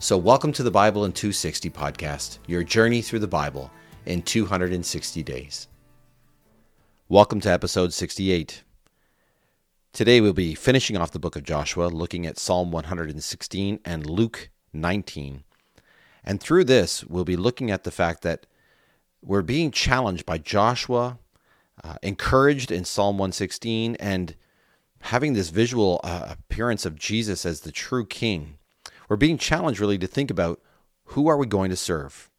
So, welcome to the Bible in 260 podcast, your journey through the Bible in 260 days. Welcome to episode 68. Today we'll be finishing off the book of Joshua, looking at Psalm 116 and Luke 19. And through this, we'll be looking at the fact that we're being challenged by Joshua, uh, encouraged in Psalm 116, and having this visual uh, appearance of Jesus as the true king we're being challenged really to think about who are we going to serve?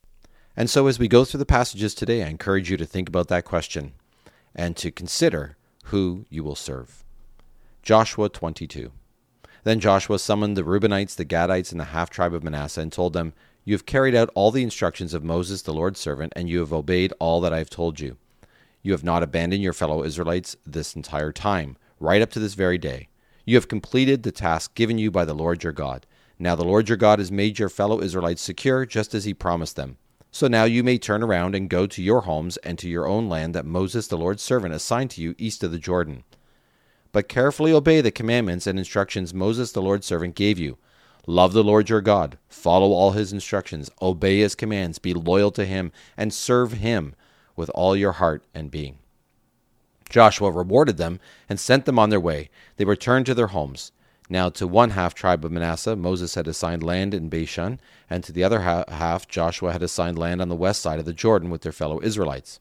And so as we go through the passages today, I encourage you to think about that question and to consider who you will serve. Joshua 22. Then Joshua summoned the Reubenites, the Gadites, and the half tribe of Manasseh and told them, You have carried out all the instructions of Moses, the Lord's servant, and you have obeyed all that I have told you. You have not abandoned your fellow Israelites this entire time, right up to this very day. You have completed the task given you by the Lord your God. Now the Lord your God has made your fellow Israelites secure, just as he promised them. So now you may turn around and go to your homes and to your own land that Moses, the Lord's servant, assigned to you east of the Jordan. But carefully obey the commandments and instructions Moses, the Lord's servant, gave you. Love the Lord your God, follow all his instructions, obey his commands, be loyal to him, and serve him with all your heart and being. Joshua rewarded them and sent them on their way. They returned to their homes. Now, to one half tribe of Manasseh, Moses had assigned land in Bashan, and to the other half, Joshua had assigned land on the west side of the Jordan with their fellow Israelites.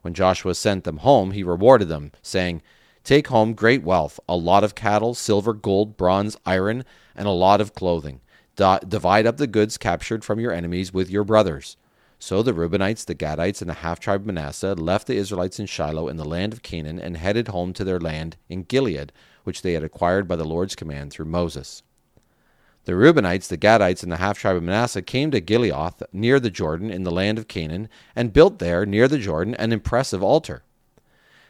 When Joshua sent them home, he rewarded them, saying, Take home great wealth, a lot of cattle, silver, gold, bronze, iron, and a lot of clothing. divide up the goods captured from your enemies with your brothers. So the Reubenites, the Gadites, and the half tribe of Manasseh left the Israelites in Shiloh in the land of Canaan and headed home to their land in Gilead, which they had acquired by the Lord's command through Moses. The Reubenites, the Gadites, and the half tribe of Manasseh came to Geliloth near the Jordan in the land of Canaan and built there near the Jordan an impressive altar.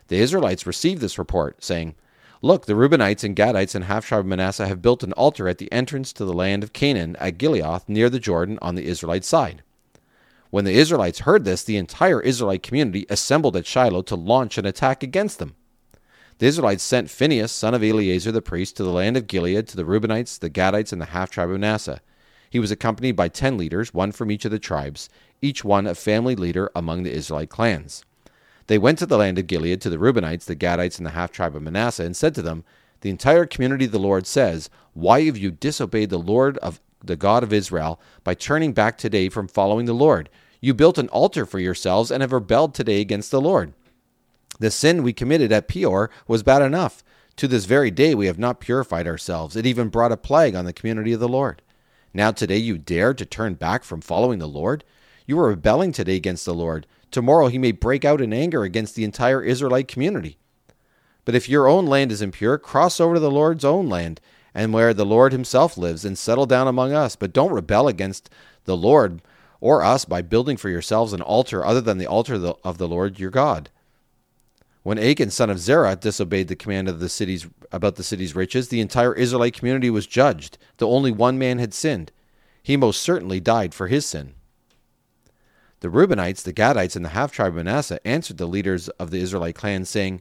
The Israelites received this report, saying, Look, the Reubenites and Gadites and half tribe of Manasseh have built an altar at the entrance to the land of Canaan at Geliloth near the Jordan on the Israelite side. When the Israelites heard this, the entire Israelite community assembled at Shiloh to launch an attack against them. The Israelites sent Phinehas, son of Eleazar the priest, to the land of Gilead to the Reubenites, the Gadites, and the half tribe of Manasseh. He was accompanied by ten leaders, one from each of the tribes, each one a family leader among the Israelite clans. They went to the land of Gilead to the Reubenites, the Gadites, and the half tribe of Manasseh, and said to them, The entire community of the Lord says, Why have you disobeyed the Lord of the God of Israel by turning back today from following the Lord? You built an altar for yourselves and have rebelled today against the Lord. The sin we committed at Peor was bad enough. To this very day we have not purified ourselves. It even brought a plague on the community of the Lord. Now today you dare to turn back from following the Lord? You are rebelling today against the Lord. Tomorrow he may break out in anger against the entire Israelite community. But if your own land is impure, cross over to the Lord's own land, and where the Lord himself lives, and settle down among us. But don't rebel against the Lord or us by building for yourselves an altar other than the altar of the Lord your God. When Achan, son of Zerah, disobeyed the command of the city's about the city's riches, the entire Israelite community was judged. though only one man had sinned. He most certainly died for his sin. The Reubenites, the Gadites, and the half tribe of Manasseh answered the leaders of the Israelite clans, saying,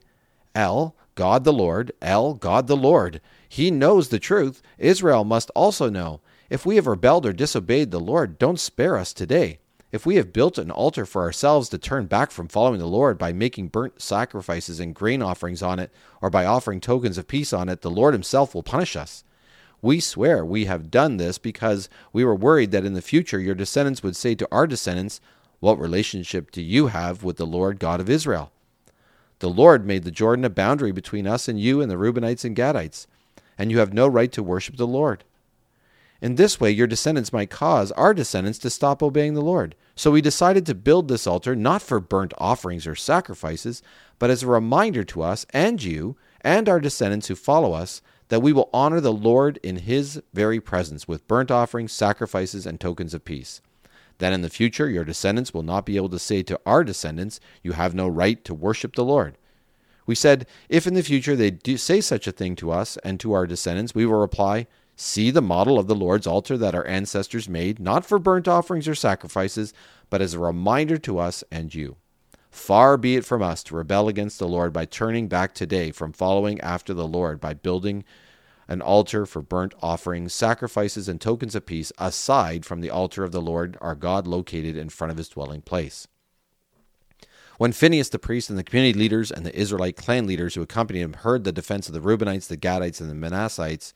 El, God the Lord, El, God the Lord. He knows the truth. Israel must also know. If we have rebelled or disobeyed the Lord, don't spare us today. If we have built an altar for ourselves to turn back from following the Lord by making burnt sacrifices and grain offerings on it, or by offering tokens of peace on it, the Lord Himself will punish us. We swear we have done this because we were worried that in the future your descendants would say to our descendants, What relationship do you have with the Lord God of Israel? The Lord made the Jordan a boundary between us and you and the Reubenites and Gadites, and you have no right to worship the Lord. In this way, your descendants might cause our descendants to stop obeying the Lord. So we decided to build this altar not for burnt offerings or sacrifices, but as a reminder to us and you and our descendants who follow us that we will honor the Lord in his very presence with burnt offerings, sacrifices, and tokens of peace. Then in the future, your descendants will not be able to say to our descendants, You have no right to worship the Lord. We said, If in the future they do say such a thing to us and to our descendants, we will reply, See the model of the Lord's altar that our ancestors made, not for burnt offerings or sacrifices, but as a reminder to us and you. Far be it from us to rebel against the Lord by turning back today from following after the Lord by building an altar for burnt offerings, sacrifices, and tokens of peace aside from the altar of the Lord our God located in front of his dwelling place. When Phinehas the priest and the community leaders and the Israelite clan leaders who accompanied him heard the defense of the Reubenites, the Gadites, and the Manassites,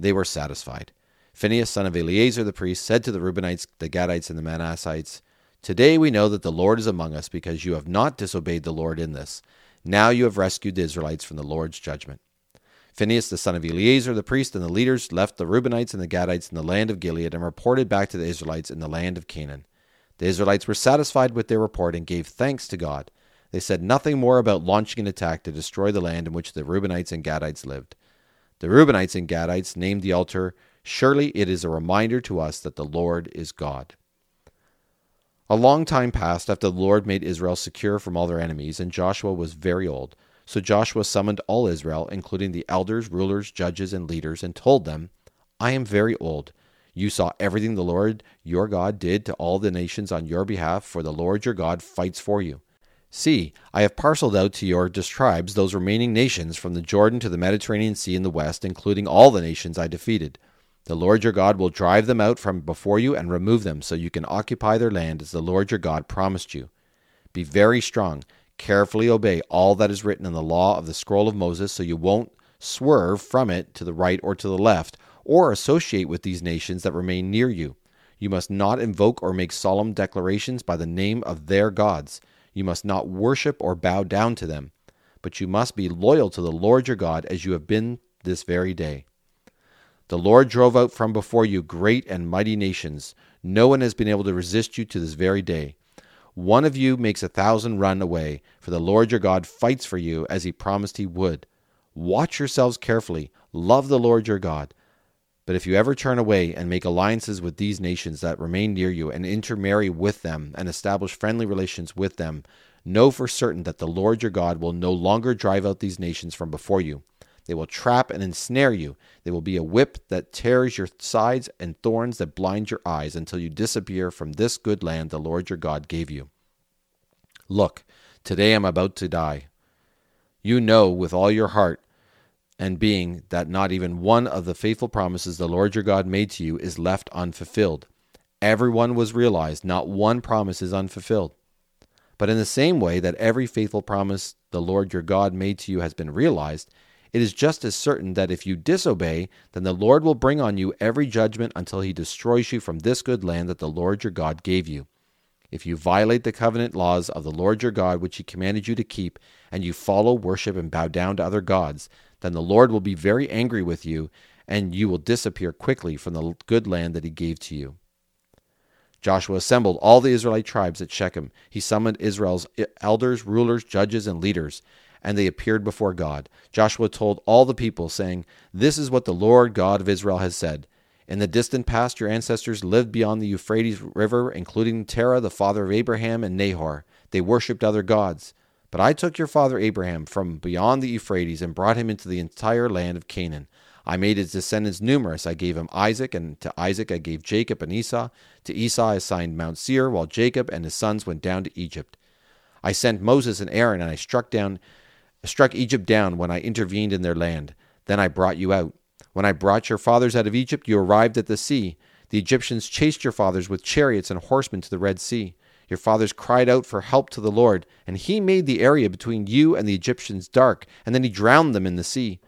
they were satisfied. Phinehas, son of Eleazar the priest, said to the Reubenites, the Gadites, and the Manassites, Today we know that the Lord is among us because you have not disobeyed the Lord in this. Now you have rescued the Israelites from the Lord's judgment. Phinehas, the son of Eleazar the priest, and the leaders left the Reubenites and the Gadites in the land of Gilead and reported back to the Israelites in the land of Canaan. The Israelites were satisfied with their report and gave thanks to God. They said nothing more about launching an attack to destroy the land in which the Reubenites and Gadites lived. The Reubenites and Gadites named the altar, Surely it is a reminder to us that the Lord is God. A long time passed after the Lord made Israel secure from all their enemies, and Joshua was very old. So Joshua summoned all Israel, including the elders, rulers, judges, and leaders, and told them, I am very old. You saw everything the Lord your God did to all the nations on your behalf, for the Lord your God fights for you. See, I have parceled out to your tribes those remaining nations from the Jordan to the Mediterranean Sea in the west, including all the nations I defeated. The Lord your God will drive them out from before you and remove them, so you can occupy their land as the Lord your God promised you. Be very strong Carefully obey all that is written in the law of the scroll of Moses so you won't swerve from it to the right or to the left, or associate with these nations that remain near you. You must not invoke or make solemn declarations by the name of their gods. You must not worship or bow down to them. But you must be loyal to the Lord your God as you have been this very day. The Lord drove out from before you great and mighty nations. No one has been able to resist you to this very day. One of you makes a thousand run away, for the Lord your God fights for you as he promised he would. Watch yourselves carefully. Love the Lord your God. But if you ever turn away and make alliances with these nations that remain near you, and intermarry with them, and establish friendly relations with them, know for certain that the Lord your God will no longer drive out these nations from before you. They will trap and ensnare you. They will be a whip that tears your sides and thorns that blind your eyes until you disappear from this good land the Lord your God gave you. Look, today I am about to die. You know with all your heart and being that not even one of the faithful promises the Lord your God made to you is left unfulfilled. Everyone was realized, not one promise is unfulfilled. But in the same way that every faithful promise the Lord your God made to you has been realized, it is just as certain that if you disobey, then the Lord will bring on you every judgment until he destroys you from this good land that the Lord your God gave you. If you violate the covenant laws of the Lord your God, which he commanded you to keep, and you follow, worship, and bow down to other gods, then the Lord will be very angry with you, and you will disappear quickly from the good land that he gave to you. Joshua assembled all the Israelite tribes at Shechem. He summoned Israel's elders, rulers, judges, and leaders and they appeared before God. Joshua told all the people, saying, This is what the Lord God of Israel has said. In the distant past, your ancestors lived beyond the Euphrates River, including Terah, the father of Abraham, and Nahor. They worshipped other gods. But I took your father Abraham from beyond the Euphrates and brought him into the entire land of Canaan. I made his descendants numerous. I gave him Isaac, and to Isaac I gave Jacob and Esau. To Esau I assigned Mount Seir, while Jacob and his sons went down to Egypt. I sent Moses and Aaron, and I struck down struck Egypt down when I intervened in their land. Then I brought you out. When I brought your fathers out of Egypt, you arrived at the sea. The Egyptians chased your fathers with chariots and horsemen to the Red Sea. Your fathers cried out for help to the Lord, and he made the area between you and the Egyptians dark, and then he drowned them in the sea.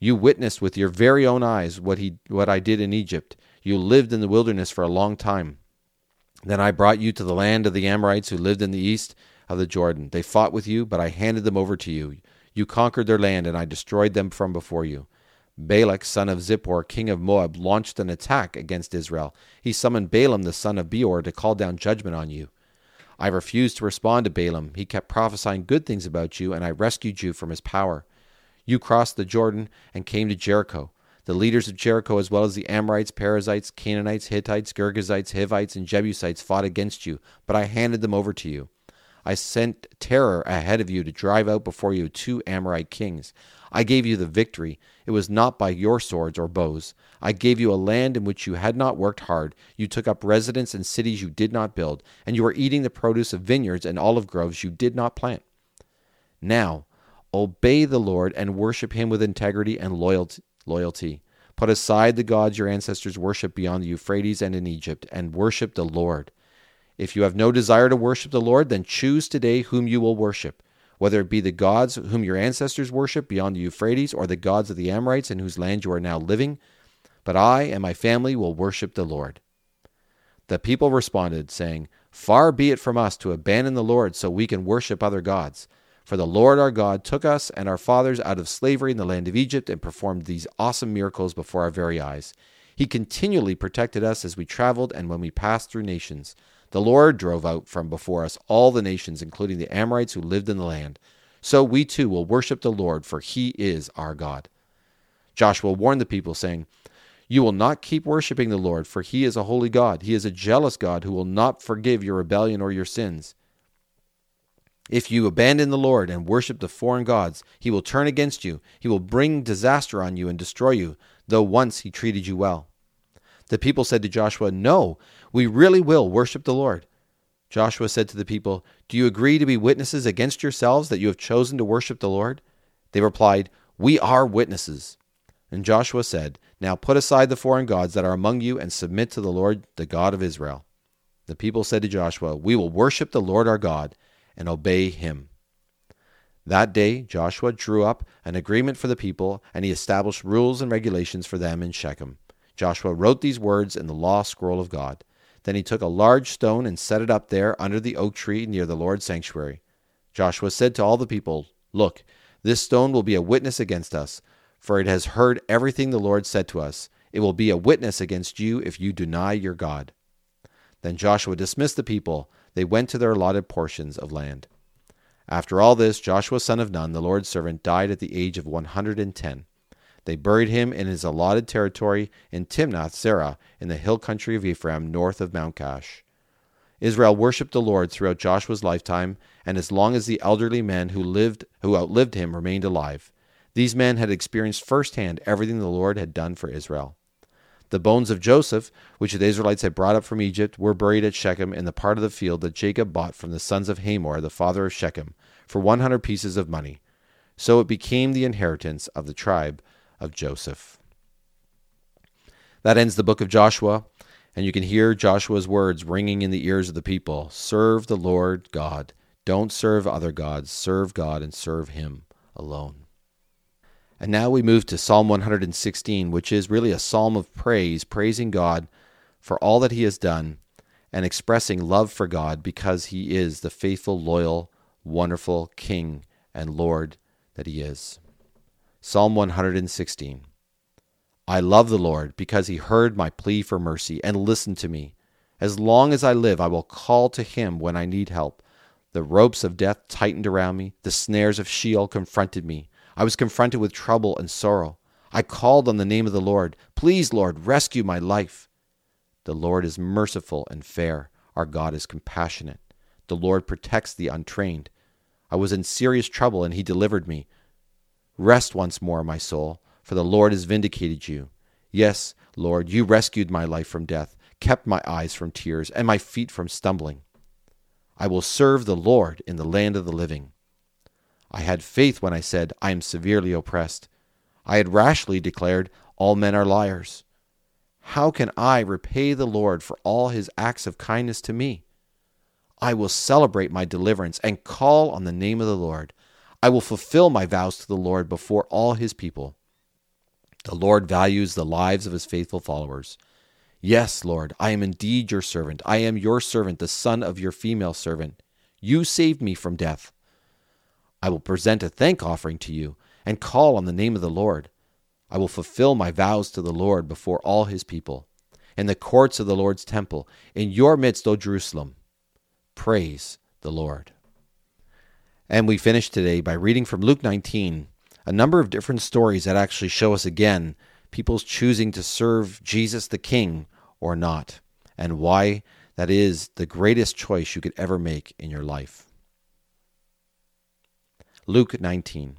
You witnessed with your very own eyes what he what I did in Egypt. You lived in the wilderness for a long time. Then I brought you to the land of the Amorites who lived in the east, of the Jordan. They fought with you, but I handed them over to you. You conquered their land, and I destroyed them from before you. Balak, son of Zippor, king of Moab, launched an attack against Israel. He summoned Balaam, the son of Beor, to call down judgment on you. I refused to respond to Balaam. He kept prophesying good things about you, and I rescued you from his power. You crossed the Jordan and came to Jericho. the leaders of Jericho, as well as the Amorites, Perizzites, Canaanites, Hittites, Girgashites, Hivites, and Jebusites, fought against you, but I handed them over to you. I sent terror ahead of you to drive out before you two Amorite kings. I gave you the victory. It was not by your swords or bows. I gave you a land in which you had not worked hard. You took up residence in cities you did not build, and you are eating the produce of vineyards and olive groves you did not plant. Now, obey the Lord and worship him with integrity and loyalty. Put aside the gods your ancestors worshipped beyond the Euphrates and in Egypt, and worship the Lord. If you have no desire to worship the Lord, then choose today whom you will worship, whether it be the gods whom your ancestors worshipped beyond the Euphrates, or the gods of the Amorites in whose land you are now living. But I and my family will worship the Lord. The people responded, saying, Far be it from us to abandon the Lord so we can worship other gods. For the Lord our God took us and our fathers out of slavery in the land of Egypt and performed these awesome miracles before our very eyes. He continually protected us as we traveled and when we passed through nations. The Lord drove out from before us all the nations, including the Amorites who lived in the land. So we too will worship the Lord, for he is our God. Joshua warned the people, saying, You will not keep worshiping the Lord, for he is a holy God. He is a jealous God who will not forgive your rebellion or your sins. If you abandon the Lord and worship the foreign gods, he will turn against you. He will bring disaster on you and destroy you, though once he treated you well. The people said to Joshua, No, we really will worship the Lord. Joshua said to the people, Do you agree to be witnesses against yourselves that you have chosen to worship the Lord? They replied, We are witnesses. And Joshua said, Now put aside the foreign gods that are among you and submit to the Lord, the God of Israel. The people said to Joshua, We will worship the Lord our God and obey him. That day Joshua drew up an agreement for the people, and he established rules and regulations for them in Shechem. Joshua wrote these words in the law scroll of God. Then he took a large stone and set it up there under the oak tree near the Lord's sanctuary. Joshua said to all the people, Look, this stone will be a witness against us, for it has heard everything the Lord said to us. It will be a witness against you if you deny your God. Then Joshua dismissed the people. They went to their allotted portions of land. After all this, Joshua son of Nun, the Lord's servant, died at the age of 110. They buried him in his allotted territory in Timnath Serah in the hill country of Ephraim north of Mount Gaash. Israel worshipped the Lord throughout Joshua's lifetime, and as long as the elderly men who lived who outlived him remained alive. These men had experienced firsthand everything the Lord had done for Israel. The bones of Joseph, which the Israelites had brought up from Egypt, were buried at Shechem in the part of the field that Jacob bought from the sons of Hamor, the father of Shechem, for one hundred pieces of money. So it became the inheritance of the tribe of Joseph. That ends the book of Joshua, and you can hear Joshua's words ringing in the ears of the people Serve the Lord God. Don't serve other gods. Serve God and serve Him alone. And now we move to Psalm 116, which is really a psalm of praise, praising God for all that He has done and expressing love for God because He is the faithful, loyal, wonderful King and Lord that He is. Psalm 116 I love the Lord because he heard my plea for mercy and listened to me. As long as I live, I will call to him when I need help. The ropes of death tightened around me, the snares of Sheol confronted me. I was confronted with trouble and sorrow. I called on the name of the Lord. Please, Lord, rescue my life. The Lord is merciful and fair. Our God is compassionate. The Lord protects the untrained. I was in serious trouble, and he delivered me. Rest once more, my soul, for the Lord has vindicated you. Yes, Lord, you rescued my life from death, kept my eyes from tears, and my feet from stumbling. I will serve the Lord in the land of the living. I had faith when I said, I am severely oppressed. I had rashly declared, All men are liars. How can I repay the Lord for all his acts of kindness to me? I will celebrate my deliverance and call on the name of the Lord. I will fulfill my vows to the Lord before all his people. The Lord values the lives of his faithful followers. Yes, Lord, I am indeed your servant. I am your servant, the son of your female servant. You saved me from death. I will present a thank offering to you and call on the name of the Lord. I will fulfill my vows to the Lord before all his people, in the courts of the Lord's temple, in your midst, O Jerusalem. Praise the Lord. And we finish today by reading from Luke 19, a number of different stories that actually show us again people's choosing to serve Jesus the King or not, and why that is the greatest choice you could ever make in your life. Luke 19.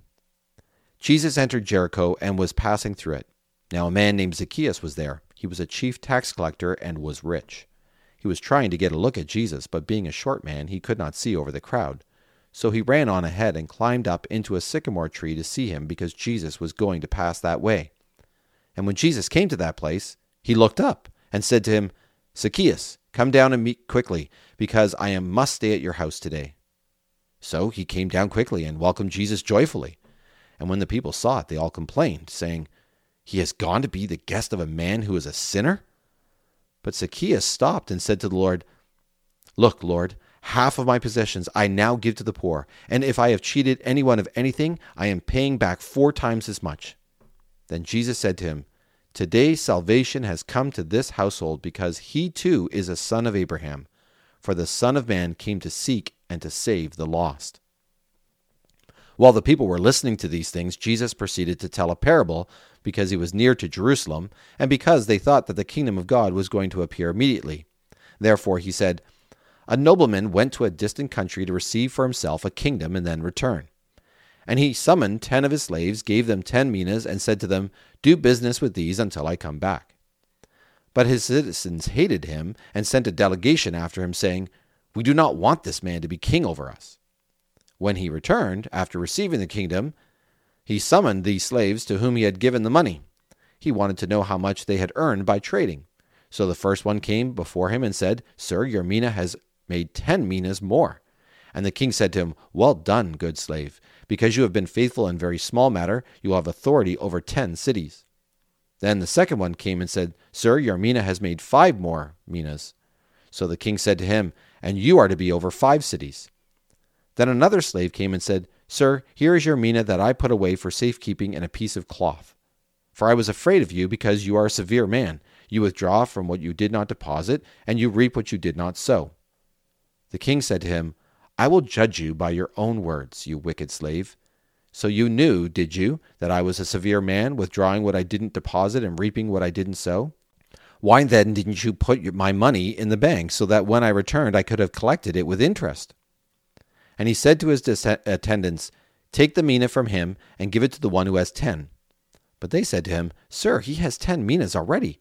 Jesus entered Jericho and was passing through it. Now a man named Zacchaeus was there. He was a chief tax collector and was rich. He was trying to get a look at Jesus, but being a short man, he could not see over the crowd. So he ran on ahead and climbed up into a sycamore tree to see him because Jesus was going to pass that way. And when Jesus came to that place, he looked up and said to him, Zacchaeus, come down and meet quickly, because I am must stay at your house today. So he came down quickly and welcomed Jesus joyfully. And when the people saw it, they all complained, saying, He has gone to be the guest of a man who is a sinner? But Zacchaeus stopped and said to the Lord, Look, Lord, half of my possessions I now give to the poor, and if I have cheated anyone of anything, I am paying back four times as much. Then Jesus said to him, Today salvation has come to this household because he too is a son of Abraham. For the Son of Man came to seek and to save the lost. While the people were listening to these things, Jesus proceeded to tell a parable because he was near to Jerusalem and because they thought that the kingdom of God was going to appear immediately. Therefore he said, A nobleman went to a distant country to receive for himself a kingdom and then return. And he summoned ten of his slaves, gave them ten minas, and said to them, Do business with these until I come back. But his citizens hated him and sent a delegation after him, saying, We do not want this man to be king over us. When he returned, after receiving the kingdom, he summoned these slaves to whom he had given the money. He wanted to know how much they had earned by trading. So the first one came before him and said, Sir, your mina has made ten minas more. And the king said to him, Well done, good slave. Because you have been faithful in very small matter, you will have authority over ten cities. Then the second one came and said, Sir, your mina has made five more minas. So the king said to him, And you are to be over five cities. Then another slave came and said, Sir, here is your mina that I put away for safekeeping in a piece of cloth. For I was afraid of you, because you are a severe man. You withdraw from what you did not deposit, and you reap what you did not sow. The king said to him, I will judge you by your own words, you wicked slave. So you knew, did you, that I was a severe man, withdrawing what I didn't deposit and reaping what I didn't sow? Why then didn't you put my money in the bank so that when I returned I could have collected it with interest? And he said to his attendants, Take the mina from him and give it to the one who has ten. But they said to him, Sir, he has ten minas already.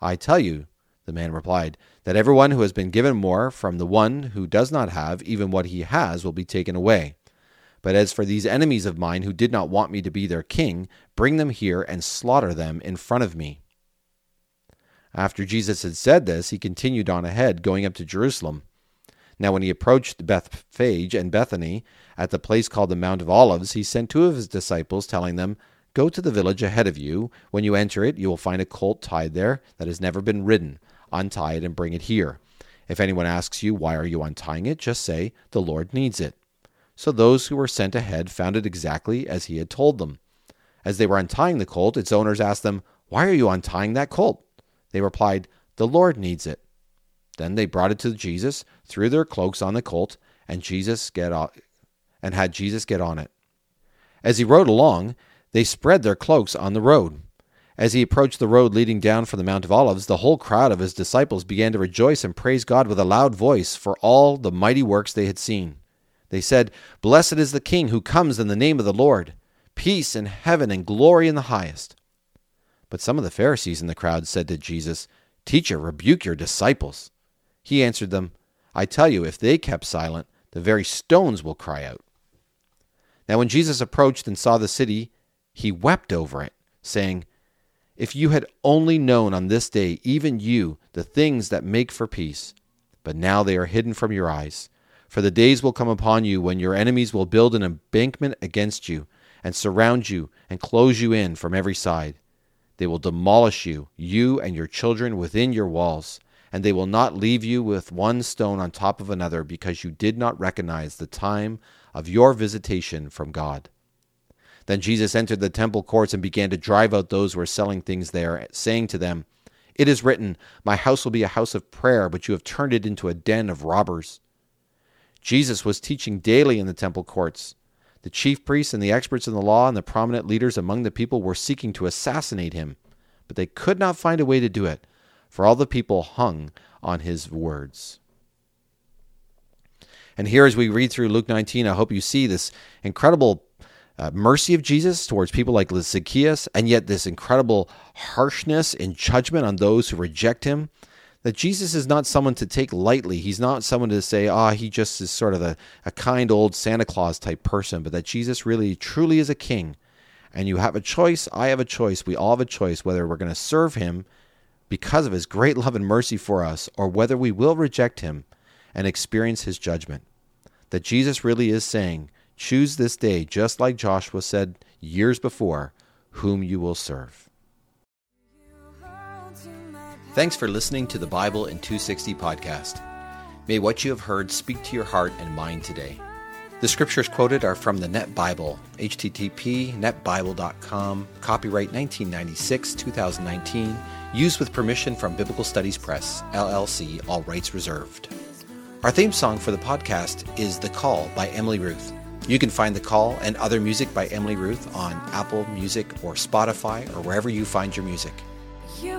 I tell you, the man replied, that everyone who has been given more from the one who does not have, even what he has, will be taken away. But as for these enemies of mine who did not want me to be their king, bring them here and slaughter them in front of me. After Jesus had said this, he continued on ahead, going up to Jerusalem. Now, when he approached Bethphage and Bethany, at the place called the Mount of Olives, he sent two of his disciples, telling them, Go to the village ahead of you. When you enter it, you will find a colt tied there that has never been ridden. Untie it and bring it here. If anyone asks you, Why are you untying it? just say, The Lord needs it. So those who were sent ahead found it exactly as he had told them. As they were untying the colt, its owners asked them, Why are you untying that colt? They replied, The Lord needs it. Then they brought it to Jesus, threw their cloaks on the colt, and Jesus get on, and had Jesus get on it. As he rode along, they spread their cloaks on the road. As he approached the road leading down from the Mount of Olives, the whole crowd of his disciples began to rejoice and praise God with a loud voice for all the mighty works they had seen. They said, Blessed is the King who comes in the name of the Lord. Peace in heaven and glory in the highest. But some of the Pharisees in the crowd said to Jesus, Teacher, rebuke your disciples. He answered them, I tell you, if they kept silent, the very stones will cry out. Now, when Jesus approached and saw the city, he wept over it, saying, If you had only known on this day, even you, the things that make for peace, but now they are hidden from your eyes. For the days will come upon you when your enemies will build an embankment against you, and surround you, and close you in from every side. They will demolish you, you and your children within your walls and they will not leave you with one stone on top of another because you did not recognize the time of your visitation from God. Then Jesus entered the temple courts and began to drive out those who were selling things there, saying to them, It is written, My house will be a house of prayer, but you have turned it into a den of robbers. Jesus was teaching daily in the temple courts. The chief priests and the experts in the law and the prominent leaders among the people were seeking to assassinate him but they could not find a way to do it, for all the people hung on his words. And here, as we read through Luke 19, I hope you see this incredible uh, mercy of Jesus towards people like Zacchaeus, and yet this incredible harshness and judgment on those who reject him. That Jesus is not someone to take lightly. He's not someone to say, ah, oh, he just is sort of a, a kind old Santa Claus type person, but that Jesus really, truly is a king. And you have a choice. I have a choice. We all have a choice whether we're going to serve him because of his great love and mercy for us, or whether we will reject him and experience his judgment. That Jesus really is saying, Choose this day, just like Joshua said years before, whom you will serve. Thanks for listening to the Bible in 260 podcast. May what you have heard speak to your heart and mind today. The scriptures quoted are from the Net Bible, http netbible.com, copyright 1996 2019, used with permission from Biblical Studies Press, LLC, all rights reserved. Our theme song for the podcast is The Call by Emily Ruth. You can find The Call and other music by Emily Ruth on Apple Music or Spotify or wherever you find your music. You